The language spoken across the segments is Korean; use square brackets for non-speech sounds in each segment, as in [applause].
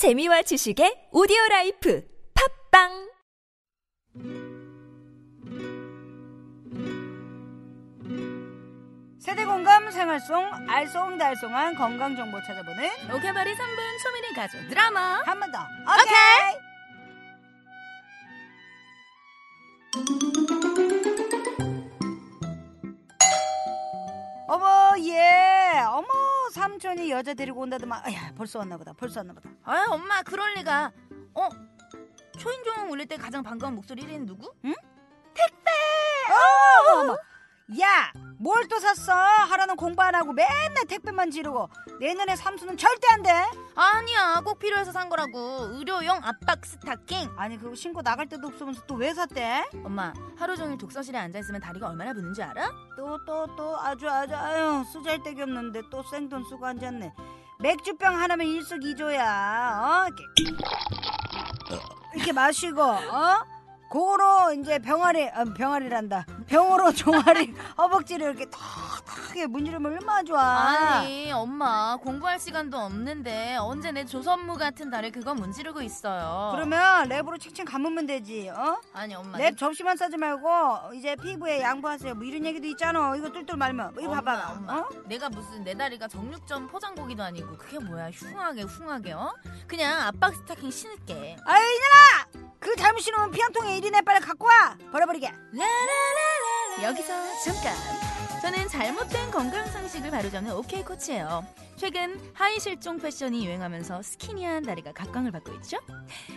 재미와 지식의 오디오 라이프 팟빵 세대 공감 생활송 알쏭달쏭한 건강 정보 찾아보는 오케바리 3분 초미니 가족 드라마 한 번 더. 오케이. 어머 예 어머 삼촌이 여자 데리고 온다더만 아야 벌써 왔나 보다 벌써 왔나 보다. 아 엄마 그럴 리가. 어? 초인종 울릴 때 가장 반가운 목소리 1위는 누구? 어머 어머. 야 뭘 또 샀어? 하라는 공부 안 하고 맨날 택배만 지르고. 내년에 삼촌은 절대 안 돼. 아니야. 꼭 필요해서 산 거라고. 의료용 압박 스타킹. 아니 그거 신고 나갈 데도 없으면서 또 왜 샀대? 엄마 하루 종일 독서실에 앉아 있으면 다리가 얼마나 부는지 알아? 또 또 또. 아주 아주 아유 쓰잘데기 없는데 또 생돈 쓰고 앉았네. 맥주병 하나면 일석이조야. 어? 이렇게, 이렇게 마시고 어 고로 이제 병아리 아, 병아리란다. 병으로 [laughs] 종아리 허벅지를 이렇게 탁탁하게 문지르면 얼마나 좋아. 아니 엄마 공부할 시간도 없는데 언제 내 조선무 같은 다리 그거 문지르고 있어요? 그러면 랩으로 칭칭 감으면 되지 어? 아니 엄마 랩 접시만 싸지 말고 이제 피부에 양보하세요. 뭐 이런 얘기도 있잖아. 이거 둘둘 말면. 이거 엄마, 봐봐 엄마. 어? 내가 무슨 내 다리가 정육점 포장고기도 아니고 그게 뭐야? 흉하게 흉하게 어? 그냥 압박 스타킹 신을게. 아유 이년아 그 잘못 신으면 피 안 통해 이리 내 빨리 갖고 와. 버려버리게. 여기서 잠깐. 저는 잘못된 건강 상식을 바로잡는 오케이 코치예요. 최근 하의 실종 패션이 유행하면서 skinny한 다리가 각광을 받고 있죠?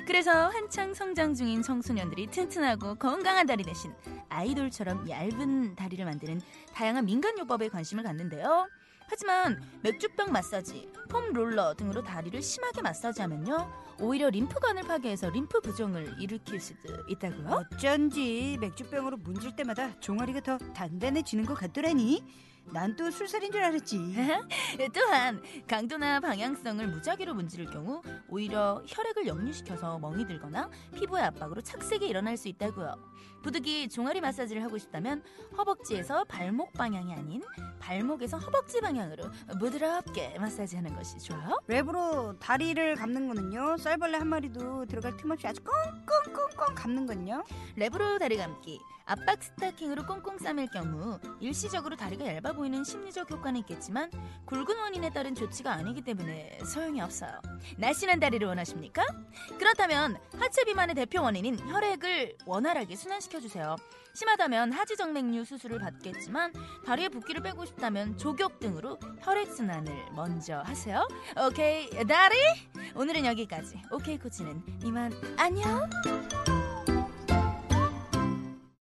그래서 한창 성장 중인 청소년들이 튼튼하고 건강한 다리 대신 아이돌처럼 얇은 다리를 만드는 다양한 민간 요법에 관심을 갖는데요 하지만 맥주병 마사지, 폼 롤러 등으로 다리를 심하게 마사지하면요 오히려 림프관을 파괴해서 림프 부종을 일으킬 수도 있다고요? 어쩐지 맥주병으로 문질 때마다 종아리가 더 단단해지는 것 같더라니 난 또 술살인 줄 알았지 [laughs] 또한 강도나 방향성을 무작위로 문지를 경우 오히려 혈액을 역류시켜서 멍이 들거나 피부의 압박으로 착색이 일어날 수 있다고요. 부득이 종아리 마사지를 하고 싶다면 허벅지에서 발목 방향이 아닌 발목에서 허벅지 방향으로 부드럽게 마사지하는 것이 좋아요. 랩으로 다리를 감는 거는요 쌀벌레 한 마리도 들어갈 틈 없이 아주 꽁꽁꽁꽁 감는 건요 랩으로 다리 감기, 압박 스타킹으로 꽁꽁 싸맬 경우 일시적으로 다리가 얇아 보이는 심리적 효과는 있겠지만 굵은 원인에 따른 조치가 아니기 때문에 소용이 없어요. 날씬한 다리를 원하십니까? 그렇다면 하체 비만의 대표 원인인 혈액을 원활하게 순환시켜 주세요. 심하다면 하지정맥류 수술을 받겠지만 다리의 붓기를 빼고 싶다면 조격 등으로 혈액 순환을 먼저 하세요. 오케이 다리? 오늘은 여기까지. 오케이 코치는 이만 안녕.